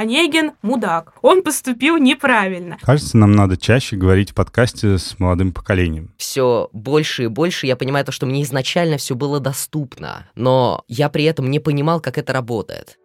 Онегин – мудак. Он поступил неправильно. Кажется, нам надо чаще говорить в подкасте с молодым поколением. Все больше и больше я понимаю то, что мне изначально все было доступно, но я при этом не понимал, как это работает.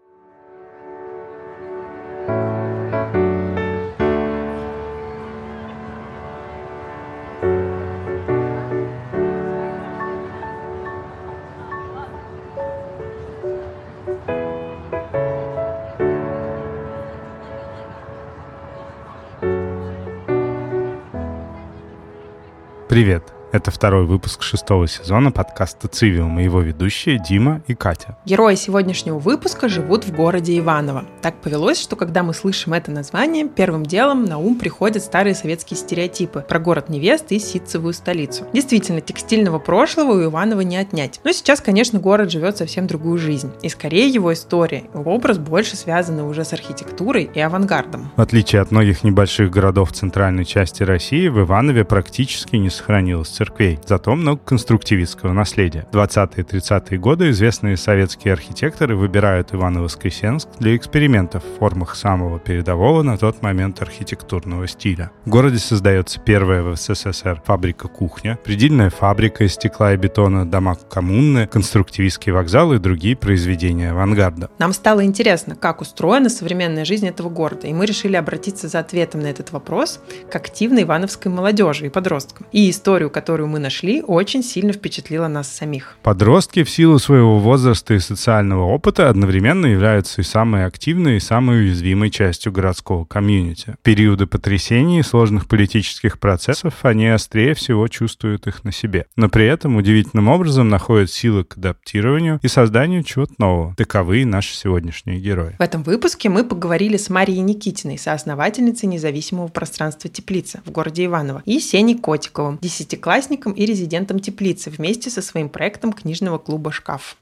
Привет! Это второй выпуск шестого сезона подкаста «Цивиум» и его ведущие Дима и Катя. Герои сегодняшнего выпуска живут в городе Иваново. Так повелось, что когда мы слышим это название, первым делом на ум приходят старые советские стереотипы про город невест и ситцевую столицу. Действительно, текстильного прошлого у Иванова не отнять. Но сейчас, конечно, город живет совсем другую жизнь. И скорее его история и образ больше связаны уже с архитектурой и авангардом. В отличие от многих небольших городов центральной части России, в Иванове практически не сохранилось церквей, зато много конструктивистского наследия. 20-е 30-е годы известные советские архитекторы выбирают Иваново-Воскресенск для экспериментов в формах самого передового на тот момент архитектурного стиля. В городе создается первая в СССР фабрика кухня, предельная фабрика из стекла и бетона, дома коммуны, конструктивистский вокзал и другие произведения авангарда. Нам стало интересно, как устроена современная жизнь этого города, и мы решили обратиться за ответом на этот вопрос к активной ивановской молодежи и подросткам. И историю, которую которую мы нашли, очень сильно впечатлила нас самих. Подростки в силу своего возраста и социального опыта одновременно являются и самой активной, и самой уязвимой частью городского комьюнити. В периоды потрясений и сложных политических процессов они острее всего чувствуют их на себе. Но при этом удивительным образом находят силы к адаптированию и созданию чего-то нового. Таковы наши сегодняшние герои. В этом выпуске мы поговорили с Марией Никитиной, соосновательницей независимого пространства Теплица в городе Иваново, и Сеней Котиковым, десятиклассником участником и резидентом теплицы вместе со своим проектом книжного клуба «Шкаф».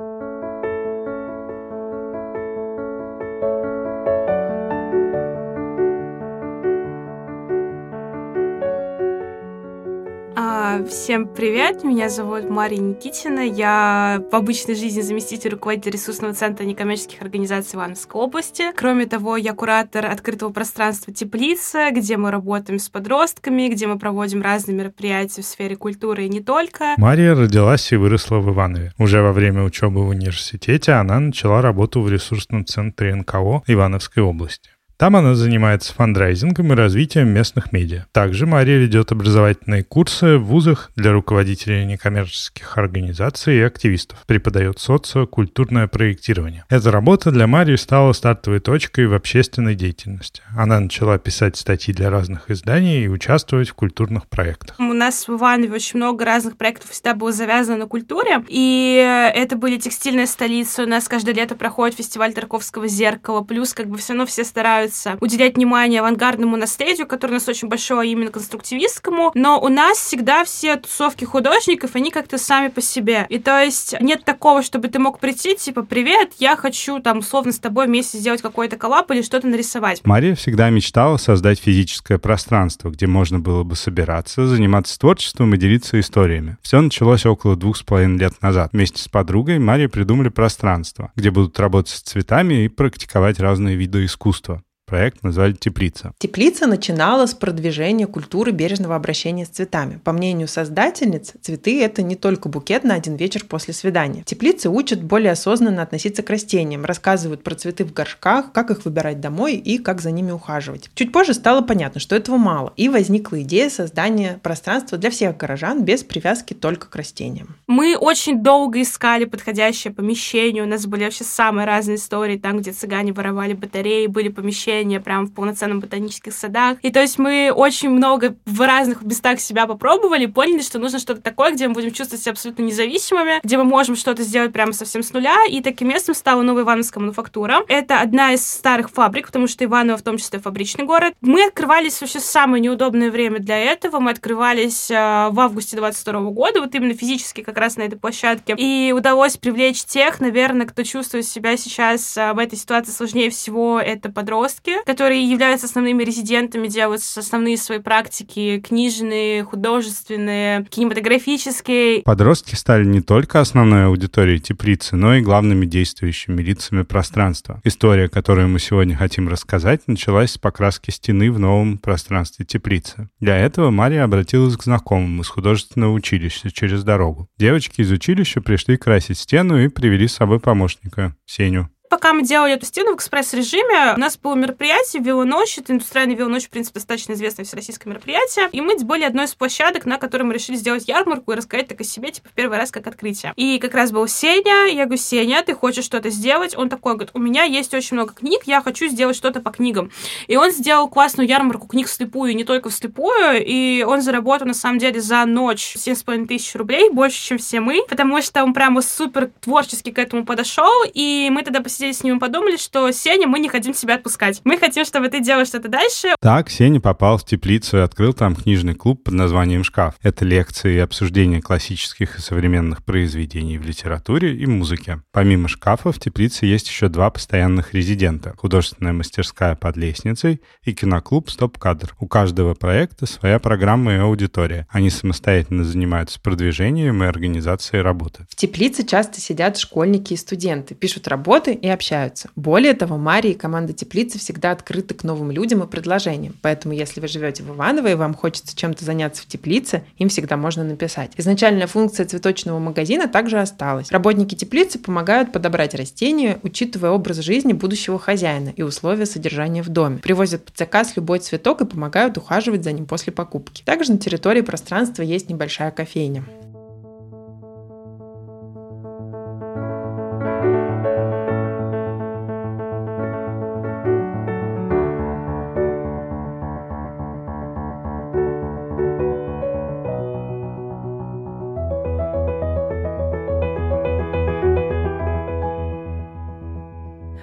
Всем привет, меня зовут Мария Никитина, я в обычной жизни заместитель руководителя ресурсного центра некоммерческих организаций Ивановской области. Кроме того, я куратор открытого пространства «Теплица», где мы работаем с подростками, где мы проводим разные мероприятия в сфере культуры и не только. Мария родилась и выросла в Иванове. Уже во время учебы в университете она начала работу в ресурсном центре НКО Ивановской области. Там она занимается фандрайзингом и развитием местных медиа. Также Мария ведет образовательные курсы в вузах для руководителей некоммерческих организаций и активистов. Преподает социокультурное проектирование. Эта работа для Марии стала стартовой точкой в общественной деятельности. Она начала писать статьи для разных изданий и участвовать в культурных проектах. У нас в Иванове очень много разных проектов всегда было завязано на культуре. И это были текстильные столицы. У нас каждое лето проходит фестиваль Тарковского зеркала. Плюс как бы все равно все стараются старается уделять внимание авангардному наследию, которое у нас очень большое, а именно конструктивистскому, но у нас всегда все тусовки художников, они как-то сами по себе. И то есть нет такого, чтобы ты мог прийти, типа, привет, я хочу там условно с тобой вместе сделать какой-то коллап или что-то нарисовать. Мария всегда мечтала создать физическое пространство, где можно было бы собираться, заниматься творчеством и делиться историями. Все началось около двух с половиной лет назад. Вместе с подругой Мария придумали пространство, где будут работать с цветами и практиковать разные виды искусства проект назвали «Теплица». «Теплица» начинала с продвижения культуры бережного обращения с цветами. По мнению создательниц, цветы — это не только букет на один вечер после свидания. Теплицы учат более осознанно относиться к растениям, рассказывают про цветы в горшках, как их выбирать домой и как за ними ухаживать. Чуть позже стало понятно, что этого мало, и возникла идея создания пространства для всех горожан без привязки только к растениям. Мы очень долго искали подходящее помещение, у нас были вообще самые разные истории, там, где цыгане воровали батареи, были помещения, обучение прям в полноценном ботанических садах. И то есть мы очень много в разных местах себя попробовали, поняли, что нужно что-то такое, где мы будем чувствовать себя абсолютно независимыми, где мы можем что-то сделать прямо совсем с нуля. И таким местом стала Новая Ивановская мануфактура. Это одна из старых фабрик, потому что Иваново в том числе фабричный город. Мы открывались вообще самое неудобное время для этого. Мы открывались э, в августе 22 года, вот именно физически как раз на этой площадке. И удалось привлечь тех, наверное, кто чувствует себя сейчас э, в этой ситуации сложнее всего, это подростки, подростки, которые являются основными резидентами, делают основные свои практики книжные, художественные, кинематографические. Подростки стали не только основной аудиторией теплицы, но и главными действующими лицами пространства. История, которую мы сегодня хотим рассказать, началась с покраски стены в новом пространстве теплицы. Для этого Мария обратилась к знакомым из художественного училища через дорогу. Девочки из училища пришли красить стену и привели с собой помощника, Сеню пока мы делали эту стену в экспресс-режиме, у нас было мероприятие «Велоночь». Это индустриальный велоночь, в принципе, достаточно известное всероссийское мероприятие. И мы были одной из площадок, на которой мы решили сделать ярмарку и рассказать так о себе, типа, в первый раз как открытие. И как раз был Сеня. Я говорю, Сеня, ты хочешь что-то сделать? Он такой, говорит, у меня есть очень много книг, я хочу сделать что-то по книгам. И он сделал классную ярмарку книг вслепую, не только вслепую, и он заработал, на самом деле, за ночь 7,5 тысяч рублей, больше, чем все мы, потому что он прямо супер творчески к этому подошел, и мы тогда посидели сидели с ним и подумали, что Сеня, мы не хотим себя отпускать. Мы хотим, чтобы ты делал что-то дальше. Так Сеня попал в теплицу и открыл там книжный клуб под названием «Шкаф». Это лекции и обсуждения классических и современных произведений в литературе и музыке. Помимо «Шкафа» в теплице есть еще два постоянных резидента. Художественная мастерская под лестницей и киноклуб «Стоп-кадр». У каждого проекта своя программа и аудитория. Они самостоятельно занимаются продвижением и организацией работы. В теплице часто сидят школьники и студенты, пишут работы и общаются. Более того, Мария и команда Теплицы всегда открыты к новым людям и предложениям. Поэтомо, если вы живете в Иваново и вам хочется чем-то заняться в Теплице, им всегда можно написать. Изначальная функция цветочного магазина также осталась. Работники Теплицы помогают подобрать растения, учитывая образ жизни будущего хозяина и условия содержания в доме. Привозят под заказ любой цветок и помогают ухаживать за ним после покупки. Также на территории пространства есть небольшая кофейня.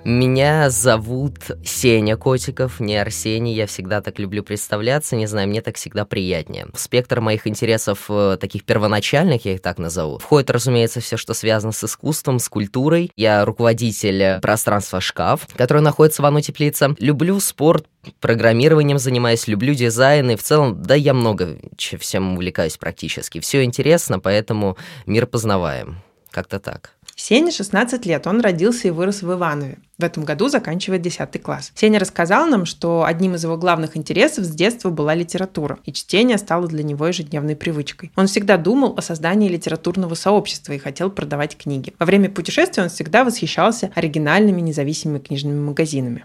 Меня зовут Сеня Котиков, не Арсений. Я всегда так люблю представляться, не знаю, мне так всегда приятнее. В спектр моих интересов, э, таких первоначальных, я их так назову, входит, разумеется, все, что связано с искусством, с культурой. Я руководитель пространства «Шкаф», которое находится в Ану Теплице. Люблю спорт, программированием занимаюсь, люблю дизайн, и в целом, да, я много всем увлекаюсь практически. Все интересно, поэтому мир познаваем. Как-то так. Сене 16 лет, он родился и вырос в Иванове. В этом году заканчивает 10 класс. Сеня рассказал нам, что одним из его главных интересов с детства была литература, и чтение стало для него ежедневной привычкой. Он всегда думал о создании литературного сообщества и хотел продавать книги. Во время путешествия он всегда восхищался оригинальными независимыми книжными магазинами.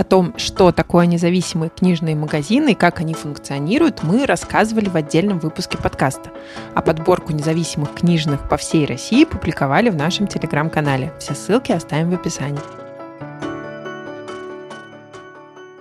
О том, что такое независимые книжные магазины и как они функционируют, мы рассказывали в отдельном выпуске подкаста. А подборку независимых книжных по всей России публиковали в нашем телеграм-канале. Все ссылки оставим в описании.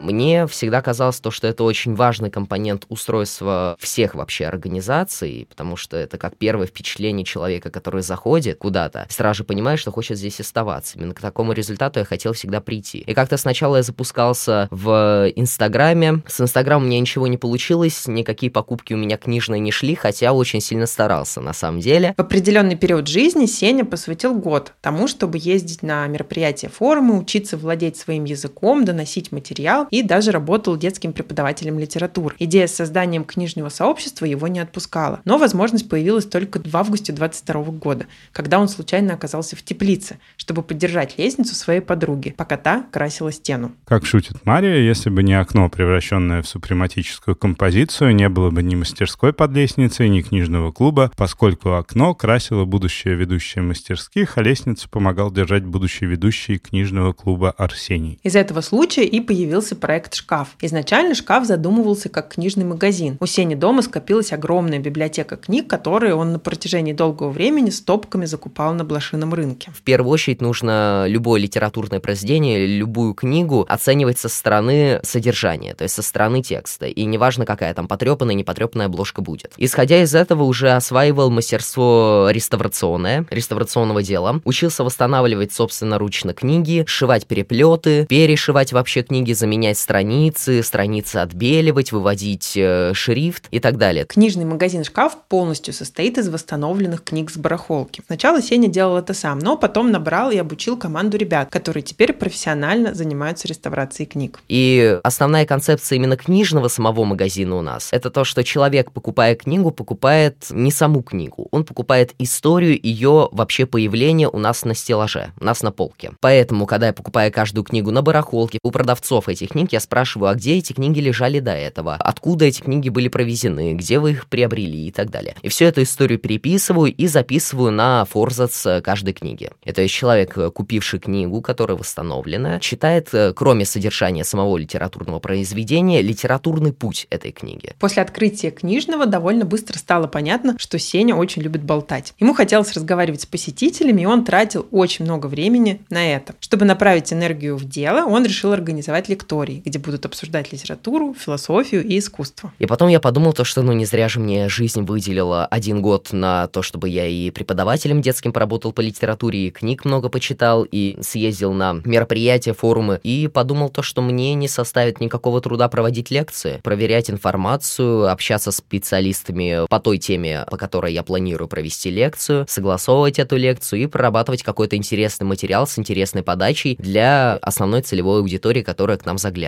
Мне всегда казалось то, что это очень важный компонент устройства всех вообще организаций, потому что это как первое впечатление человека, который заходит куда-то, сразу понимает, что хочет здесь оставаться. Именно к такому результату я хотел всегда прийти. И как-то сначала я запускался в Инстаграме. С Инстаграма у меня ничего не получилось, никакие покупки у меня книжные не шли, хотя очень сильно старался на самом деле. В определенный период жизни Сеня посвятил год тому, чтобы ездить на мероприятия форумы, учиться владеть своим языком, доносить материал и даже работал детским преподавателем литературы. Идея с созданием книжного сообщества его не отпускала. Но возможность появилась только в августе 22 года, когда он случайно оказался в теплице, чтобы поддержать лестницу своей подруги, пока та красила стену. Как шутит Мария, если бы не окно, превращенное в супрематическую композицию, не было бы ни мастерской под лестницей, ни книжного клуба, поскольку окно красило будущее ведущее мастерских, а лестницу помогал держать будущий ведущий книжного клуба Арсений. Из этого случая и появился проект «Шкаф». Изначально «Шкаф» задумывался как книжный магазин. У Сени дома скопилась огромная библиотека книг, которые он на протяжении долгого времени стопками закупал на блошином рынке. В первую очередь нужно любое литературное произведение, любую книгу оценивать со стороны содержания, то есть со стороны текста. И неважно, какая там потрепанная, непотрепанная обложка будет. Исходя из этого уже осваивал мастерство реставрационное, реставрационного дела, учился восстанавливать собственноручно книги, сшивать переплеты, перешивать вообще книги, заменять менять страницы, страницы отбеливать, выводить э, шрифт и так далее. Книжный магазин «Шкаф» полностью состоит из восстановленных книг с барахолки. Сначала Сеня делал это сам, но потом набрал и обучил команду ребят, которые теперь профессионально занимаются реставрацией книг. И основная концепция именно книжного самого магазина у нас — это то, что человек, покупая книгу, покупает не саму книгу, он покупает историю ее вообще появления у нас на стеллаже, у нас на полке. Поэтому, когда я покупаю каждую книгу на барахолке, у продавцов этих книг я спрашиваю, а где эти книги лежали до этого, откуда эти книги были провезены, где вы их приобрели и так далее. И всю эту историю переписываю и записываю на форзац каждой книги. Это человек, купивший книгу, которая восстановлена, читает, э, кроме содержания самого литературного произведения, литературный путь этой книги. После открытия книжного довольно быстро стало понятно, что Сеня очень любит болтать. Ему хотелось разговаривать с посетителями, и он тратил очень много времени на это. Чтобы направить энергию в дело, он решил организовать лектории, где будут обсуждать литературу, философию и искусство. И потом я подумал то, что ну не зря же мне жизнь выделила один год на то, чтобы я и преподавателем детским поработал по литературе, и книг много почитал, и съездил на мероприятия, форумы, и подумал то, что мне не составит никакого труда проводить лекции, проверять информацию, общаться с специалистами по той теме, по которой я планирую провести лекцию, согласовывать эту лекцию и прорабатывать какой-то интересный материал с интересной подачей для основной целевой аудитории, которая к нам заглядывает.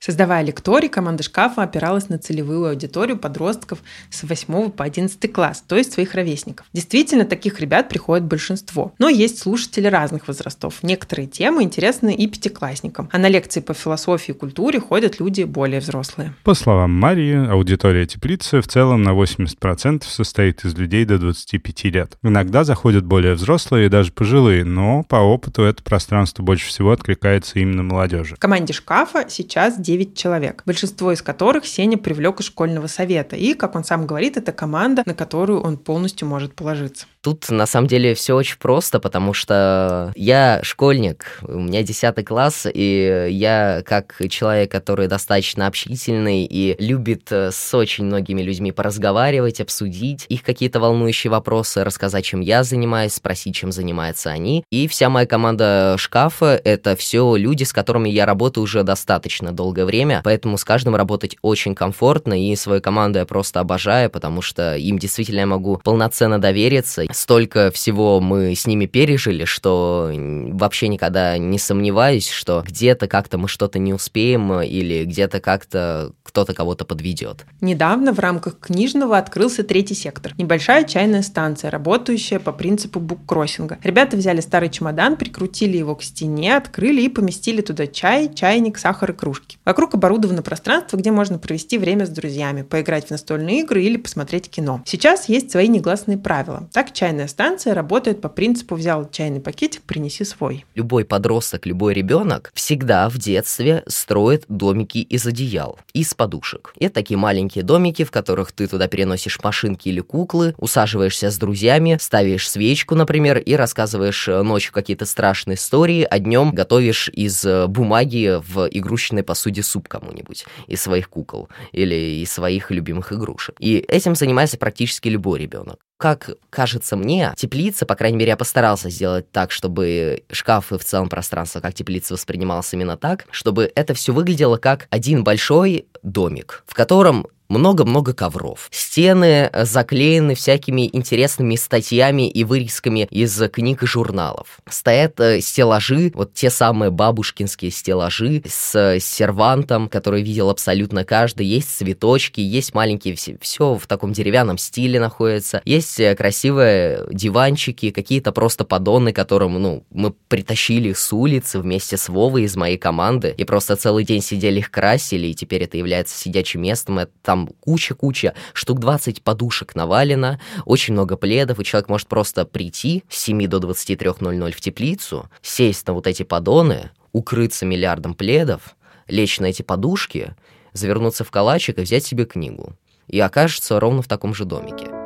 Создавая лекторий, команда шкафа опиралась на целевую аудиторию подростков с 8 по 11 класс, то есть своих ровесников. Действительно, таких ребят приходит большинство. Но есть слушатели разных возрастов. Некоторые темы интересны и пятиклассникам. А на лекции по философии и культуре ходят люди более взрослые. По словам Марии, аудитория теплицы в целом на 80% состоит из людей до 25 лет. Иногда заходят более взрослые и даже пожилые, но по опыту это пространство больше всего откликается именно молодежи. В команде шкафа сейчас 9 человек, большинство из которых Сеня привлек из школьного совета. И, как он сам говорит, это команда, на которую он полностью может положиться. Тут на самом деле все очень просто, потому что я школьник, у меня 10 класс, и я как человек, который достаточно общительный и любит э, с очень многими людьми поразговаривать, обсудить их какие-то волнующие вопросы, рассказать, чем я занимаюсь, спросить, чем занимаются они. И вся моя команда шкафа — это все люди, с которыми я работаю уже достаточно долгое время, поэтому с каждым работать очень комфортно, и свою команду я просто обожаю, потому что им действительно я могу полноценно довериться, столько всего мы с ними пережили, что вообще никогда не сомневаюсь, что где-то как-то мы что-то не успеем или где-то как-то кто-то кого-то подведет. Недавно в рамках книжного открылся третий сектор. Небольшая чайная станция, работающая по принципу буккроссинга. Ребята взяли старый чемодан, прикрутили его к стене, открыли и поместили туда чай, чайник, сахар и кружки. Вокруг оборудовано пространство, где можно провести время с друзьями, поиграть в настольные игры или посмотреть кино. Сейчас есть свои негласные правила. Так чайная станция работает по принципу «взял чайный пакетик, принеси свой». Любой подросток, любой ребенок всегда в детстве строит домики из одеял, из подушек. Это такие маленькие домики, в которых ты туда переносишь машинки или куклы, усаживаешься с друзьями, ставишь свечку, например, и рассказываешь э, ночью какие-то страшные истории, а днем готовишь из э, бумаги в игрушечной посуде суп кому-нибудь из своих кукол или из своих любимых игрушек. И этим занимается практически любой ребенок. Как кажется мне, теплица, по крайней мере, я постарался сделать так, чтобы шкаф и в целом пространство как теплица воспринималось именно так, чтобы это все выглядело как один большой домик, в котором много-много ковров. Стены э, заклеены всякими интересными статьями и вырезками из книг и журналов. Стоят э, стеллажи, вот те самые бабушкинские стеллажи с сервантом, который видел абсолютно каждый. Есть цветочки, есть маленькие, все, все в таком деревянном стиле находится. Есть э, красивые диванчики, какие-то просто поддоны, которым, ну, мы притащили с улицы вместе с Вовой из моей команды и просто целый день сидели их красили, и теперь это является сидячим местом. Это там куча-куча, штук 20 подушек навалено, очень много пледов, и человек может просто прийти с 7 до 23.00 в теплицу, сесть на вот эти поддоны, укрыться миллиардом пледов, лечь на эти подушки, завернуться в калачик и взять себе книгу. И окажется ровно в таком же домике.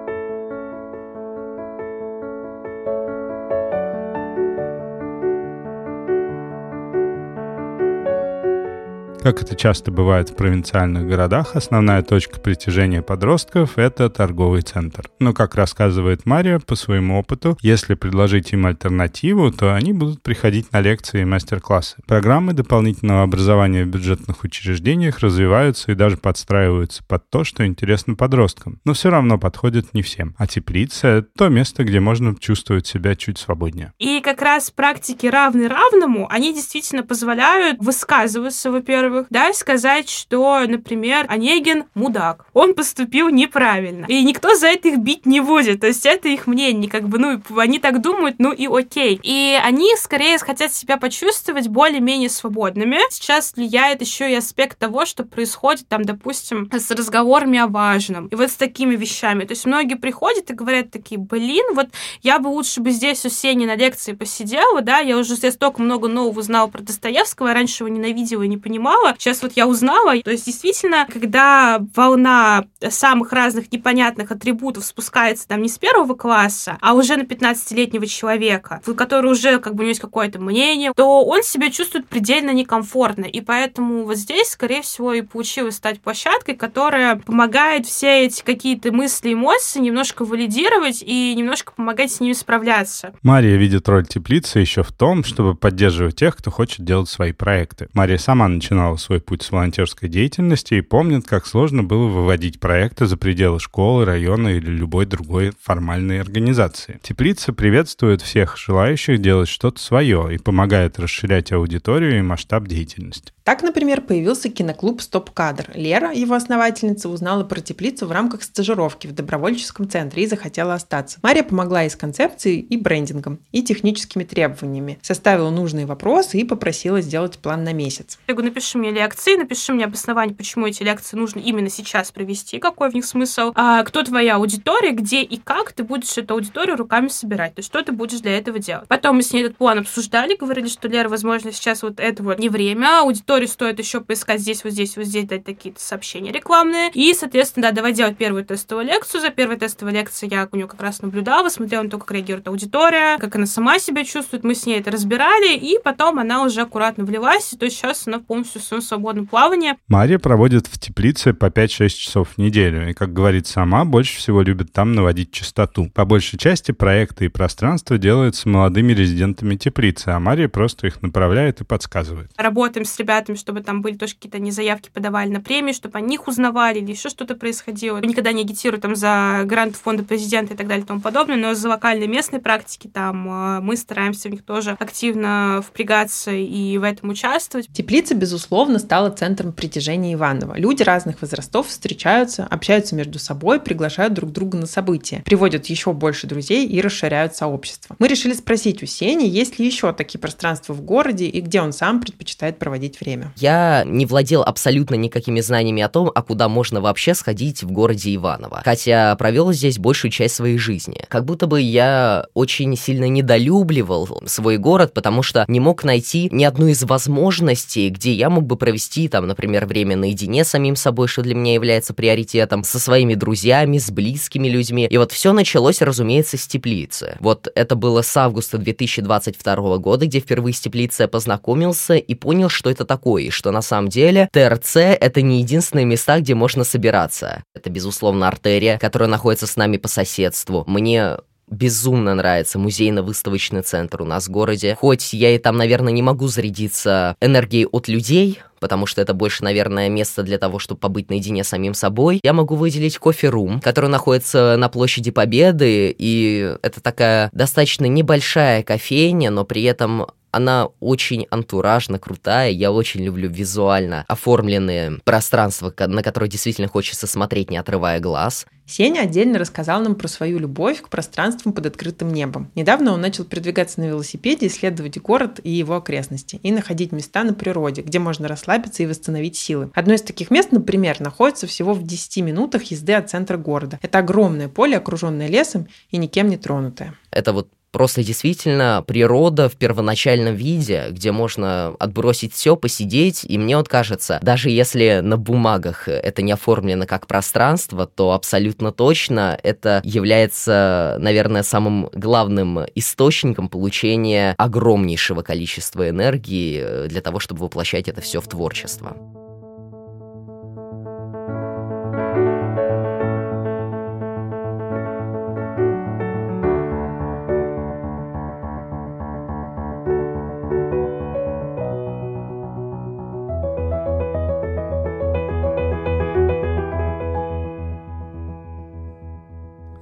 Как это часто бывает в провинциальных городах, основная точка притяжения подростков — это торговый центр. Но, как рассказывает Мария, по своему опыту, если предложить им альтернативу, то они будут приходить на лекции и мастер-классы. Программы дополнительного образования в бюджетных учреждениях развиваются и даже подстраиваются под то, что интересно подросткам. Но все равно подходят не всем. А теплица — это то место, где можно чувствовать себя чуть свободнее. И как раз практики равны равному, они действительно позволяют высказываться, во-первых, да, сказать, что, например, Онегин мудак, он поступил неправильно. И никто за это их бить не будет. То есть это их мнение, как бы, ну, они так думают, ну и окей. И они скорее хотят себя почувствовать более-менее свободными. Сейчас влияет еще и аспект того, что происходит там, допустим, с разговорами о важном. И вот с такими вещами. То есть многие приходят и говорят такие, блин, вот я бы лучше бы здесь у Сени на лекции посидела, да, я уже здесь столько много нового узнала про Достоевского, я раньше его ненавидела и не понимала. Сейчас вот я узнала. То есть действительно, когда волна самых разных непонятных атрибутов спускается там не с первого класса, а уже на 15-летнего человека, который уже как бы у него есть какое-то мнение, то он себя чувствует предельно некомфортно. И поэтому вот здесь, скорее всего, и получилось стать площадкой, которая помогает все эти какие-то мысли, эмоции немножко валидировать и немножко помогать с ними справляться. Мария видит роль теплицы еще в том, чтобы поддерживать тех, кто хочет делать свои проекты. Мария сама начинала свой путь с волонтерской деятельности и помнит, как сложно было выводить проекты за пределы школы, района или любой другой формальной организации. Теплица приветствует всех желающих делать что-то свое и помогает расширять аудиторию и масштаб деятельности. Так, например, появился киноклуб «Стоп-кадр». Лера, его основательница, узнала про теплицу в рамках стажировки в добровольческом центре и захотела остаться. Мария помогла ей с концепцией и брендингом, и техническими требованиями. Составила нужные вопросы и попросила сделать план на месяц. Я говорю, напиши мне лекции, напиши мне обоснование, почему эти лекции нужно именно сейчас провести, какой в них смысл, а, кто твоя аудитория, где и как ты будешь эту аудиторию руками собирать, то есть что ты будешь для этого делать. Потом мы с ней этот план обсуждали, говорили, что, Лера, возможно, сейчас вот это вот не время, аудиторию стоит еще поискать здесь, вот здесь, вот здесь, дать такие-то сообщения рекламные. И, соответственно, да, давай делать первую тестовую лекцию. За первой тестовой лекцией я у нее как раз наблюдала, смотрела на то, как реагирует аудитория, как она сама себя чувствует. Мы с ней это разбирали, и потом она уже аккуратно влилась, то есть сейчас она полностью в своем свободном плавании. Мария проводит в теплице по 5-6 часов в неделю, и, как говорит сама, больше всего любит там наводить чистоту. По большей части проекты и пространства делаются молодыми резидентами теплицы, а Мария просто их направляет и подсказывает. Работаем с ребятами, чтобы там были тоже какие-то не заявки подавали на премии, чтобы о них узнавали или еще что-то происходило. Никогда не агитирую там за грант фонда президента и так далее и тому подобное, но за локальные местные практики там э, мы стараемся в них тоже активно впрягаться и в этом участвовать. Теплица, безусловно, стала центром притяжения Иванова. Люди разных возрастов встречаются, общаются между собой, приглашают друг друга на события, приводят еще больше друзей и расширяют сообщество. Мы решили спросить у Сени, есть ли еще такие пространства в городе и где он сам предпочитает проводить время. Я не владел абсолютно никакими знаниями о том, а куда можно вообще сходить в городе Иваново. Хотя провел здесь большую часть своей жизни. Как будто бы я очень сильно недолюбливал свой город, потому что не мог найти ни одну из возможностей, где я мог бы провести, там, например, время наедине с самим собой, что для меня является приоритетом, со своими друзьями, с близкими людьми. И вот все началось, разумеется, с теплицы. Вот это было с августа 2022 года, где впервые с теплицей я познакомился и понял, что это такое, и что на самом деле ТРЦ — это не единственные места, где можно собираться. Это, безусловно, артерия, которая находится с нами по соседству. Мне безумно нравится музейно-выставочный центр у нас в городе. Хоть я и там, наверное, не могу зарядиться энергией от людей, потому что это больше, наверное, место для того, чтобы побыть наедине с самим собой. Я могу выделить кофе-рум, который находится на площади Победы, и это такая достаточно небольшая кофейня, но при этом она очень антуражно крутая. Я очень люблю визуально оформленные пространства, на которые действительно хочется смотреть, не отрывая глаз. Сеня отдельно рассказал нам про свою любовь к пространствам под открытым небом. Недавно он начал передвигаться на велосипеде, исследовать город и его окрестности, и находить места на природе, где можно расслабиться и восстановить силы. Одно из таких мест, например, находится всего в 10 минутах езды от центра города. Это огромное поле, окруженное лесом и никем не тронутое. Это вот Просто действительно природа в первоначальном виде, где можно отбросить все, посидеть, и мне вот кажется, даже если на бумагах это не оформлено как пространство, то абсолютно точно это является, наверное, самым главным источником получения огромнейшего количества энергии э, для того, чтобы воплощать это все в творчество.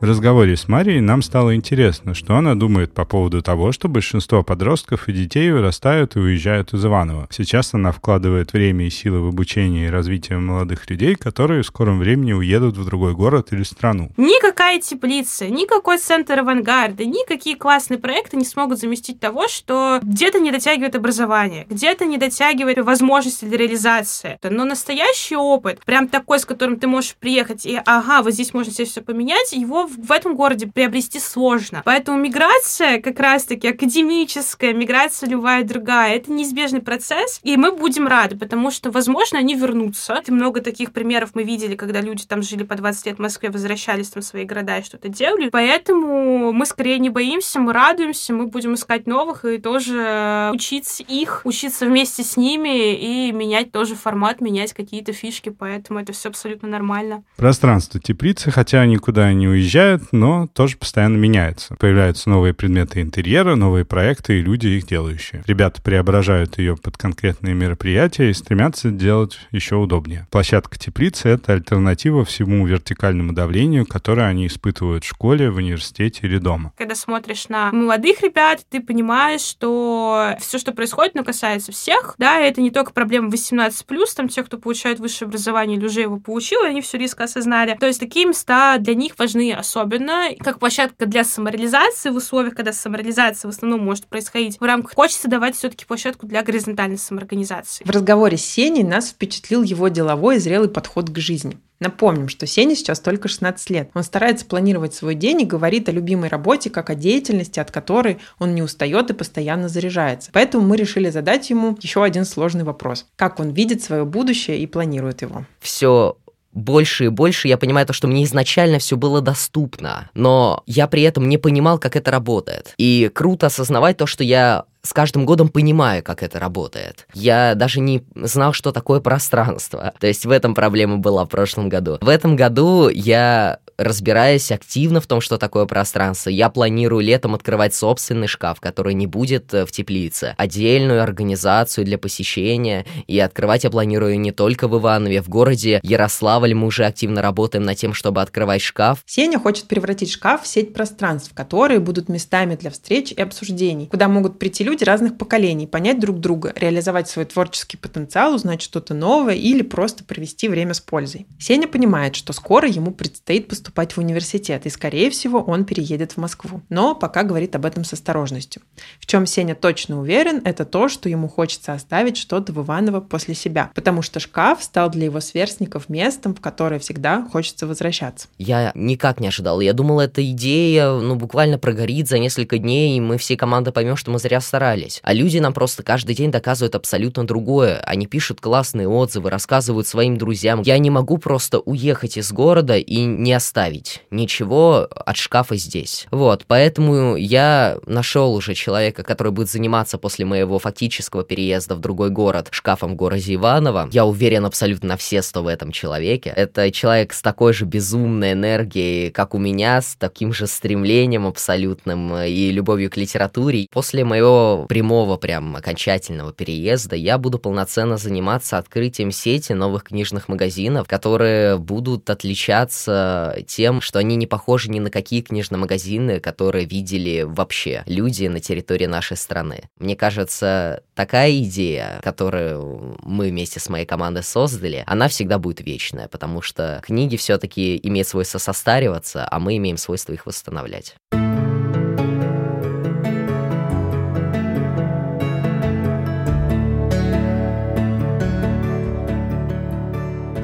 Разговоре с Марией нам стало интересно, что она думает по поводу того, что большинство подростков и детей вырастают и уезжают из Иваново. Сейчас она вкладывает время и силы в обучение и развитие молодых людей, которые в скором времени уедут в другой город или страну. Никакая теплица, никакой центр авангарда, никакие классные проекты не смогут заместить того, что где-то не дотягивает образование, где-то не дотягивает возможности для реализации. Но настоящий опыт, прям такой, с которым ты можешь приехать и, ага, вот здесь можно себе все поменять, его в этом городе приобрести сложно. Поэтому миграция, как раз-таки академическая, миграция любая другая, это неизбежный процесс, и мы будем рады, потому что, возможно, они вернутся. И много таких примеров мы видели, когда люди там жили по 20 лет в Москве, возвращались там в свои города и что-то делали. Поэтому мы скорее не боимся, мы радуемся, мы будем искать новых и тоже учиться их, учиться вместе с ними и менять тоже формат, менять какие-то фишки, поэтому это все абсолютно нормально. Пространство теплицы, хотя никуда не уезжают, но тоже постоянно меняется. Появляются новые предметы интерьера, новые проекты и люди их делающие. Ребята преображают ее под конкретные мероприятия и стремятся делать еще удобнее. Площадка теплицы — это альтернатива всему вертикальному давлению, которое они испытывают в школе, в университете или дома. Когда смотришь на молодых ребят, ты понимаешь, что все, что происходит, ну, касается всех, да, это не только проблема 18+, там, тех, кто получает высшее образование или уже его получил, они все риски осознали. То есть такие места для них важны особенно, как площадка для самореализации в условиях, когда самореализация в основном может происходить в рамках. Хочется давать все-таки площадку для горизонтальной самоорганизации. В разговоре с Сеней нас впечатлил его деловой и зрелый подход к жизни. Напомним, что Сене сейчас только 16 лет. Он старается планировать свой день и говорит о любимой работе как о деятельности, от которой он не устает и постоянно заряжается. Поэтому мы решили задать ему еще один сложный вопрос. Как он видит свое будущее и планирует его? Все больше и больше я понимаю то, что мне изначально все было доступно, но я при этом не понимал, как это работает. И круто осознавать то, что я с каждым годом понимаю, как это работает. Я даже не знал, что такое пространство. То есть в этом проблема была в прошлом году. В этом году я разбираясь активно в том, что такое пространство, я планирую летом открывать собственный шкаф, который не будет э, в теплице, отдельную организацию для посещения, и открывать я планирую не только в Иванове, в городе Ярославль мы уже активно работаем над тем, чтобы открывать шкаф. Сеня хочет превратить шкаф в сеть пространств, которые будут местами для встреч и обсуждений, куда могут прийти люди разных поколений, понять друг друга, реализовать свой творческий потенциал, узнать что-то новое или просто провести время с пользой. Сеня понимает, что скоро ему предстоит поступать поступать в университет, и, скорее всего, он переедет в Москву. Но пока говорит об этом с осторожностью. В чем Сеня точно уверен, это то, что ему хочется оставить что-то в Иваново после себя, потому что шкаф стал для его сверстников местом, в которое всегда хочется возвращаться. Я никак не ожидал. Я думал, эта идея, ну, буквально прогорит за несколько дней, и мы всей командой поймем, что мы зря старались. А люди нам просто каждый день доказывают абсолютно другое. Они пишут классные отзывы, рассказывают своим друзьям. Я не могу просто уехать из города и не оставить оставить ничего от шкафа здесь. Вот, поэтому я нашел уже человека, который будет заниматься после моего фактического переезда в другой город шкафом в городе Иваново. Я уверен абсолютно на все сто в этом человеке. Это человек с такой же безумной энергией, как у меня, с таким же стремлением абсолютным и любовью к литературе. После моего прямого прям окончательного переезда я буду полноценно заниматься открытием сети новых книжных магазинов, которые будут отличаться тем, что они не похожи ни на какие книжные магазины, которые видели вообще люди на территории нашей страны. Мне кажется, такая идея, которую мы вместе с моей командой создали, она всегда будет вечная, потому что книги все-таки имеют свойство состариваться, а мы имеем свойство их восстанавливать.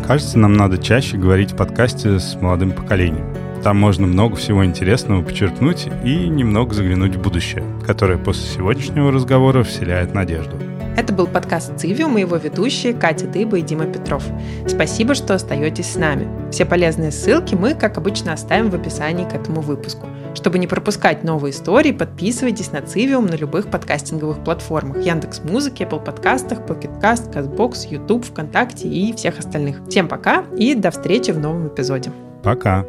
Кажется, нам надо чаще говорить в подкасте с молодым поколением. Там можно много всего интересного подчеркнуть и немного заглянуть в будущее, которое после сегодняшнего разговора вселяет надежду. Это был подкаст «Цивиум» и его ведущие Катя Дыба и Дима Петров. Спасибо, что остаетесь с нами. Все полезные ссылки мы, как обычно, оставим в описании к этому выпуску. Чтобы не пропускать новые истории, подписывайтесь на Цивиум на любых подкастинговых платформах Яндекс Музыки, Apple подкастах, Pocket Cast, CastBox, YouTube, ВКонтакте и всех остальных. Всем пока и до встречи в новом эпизоде. Пока.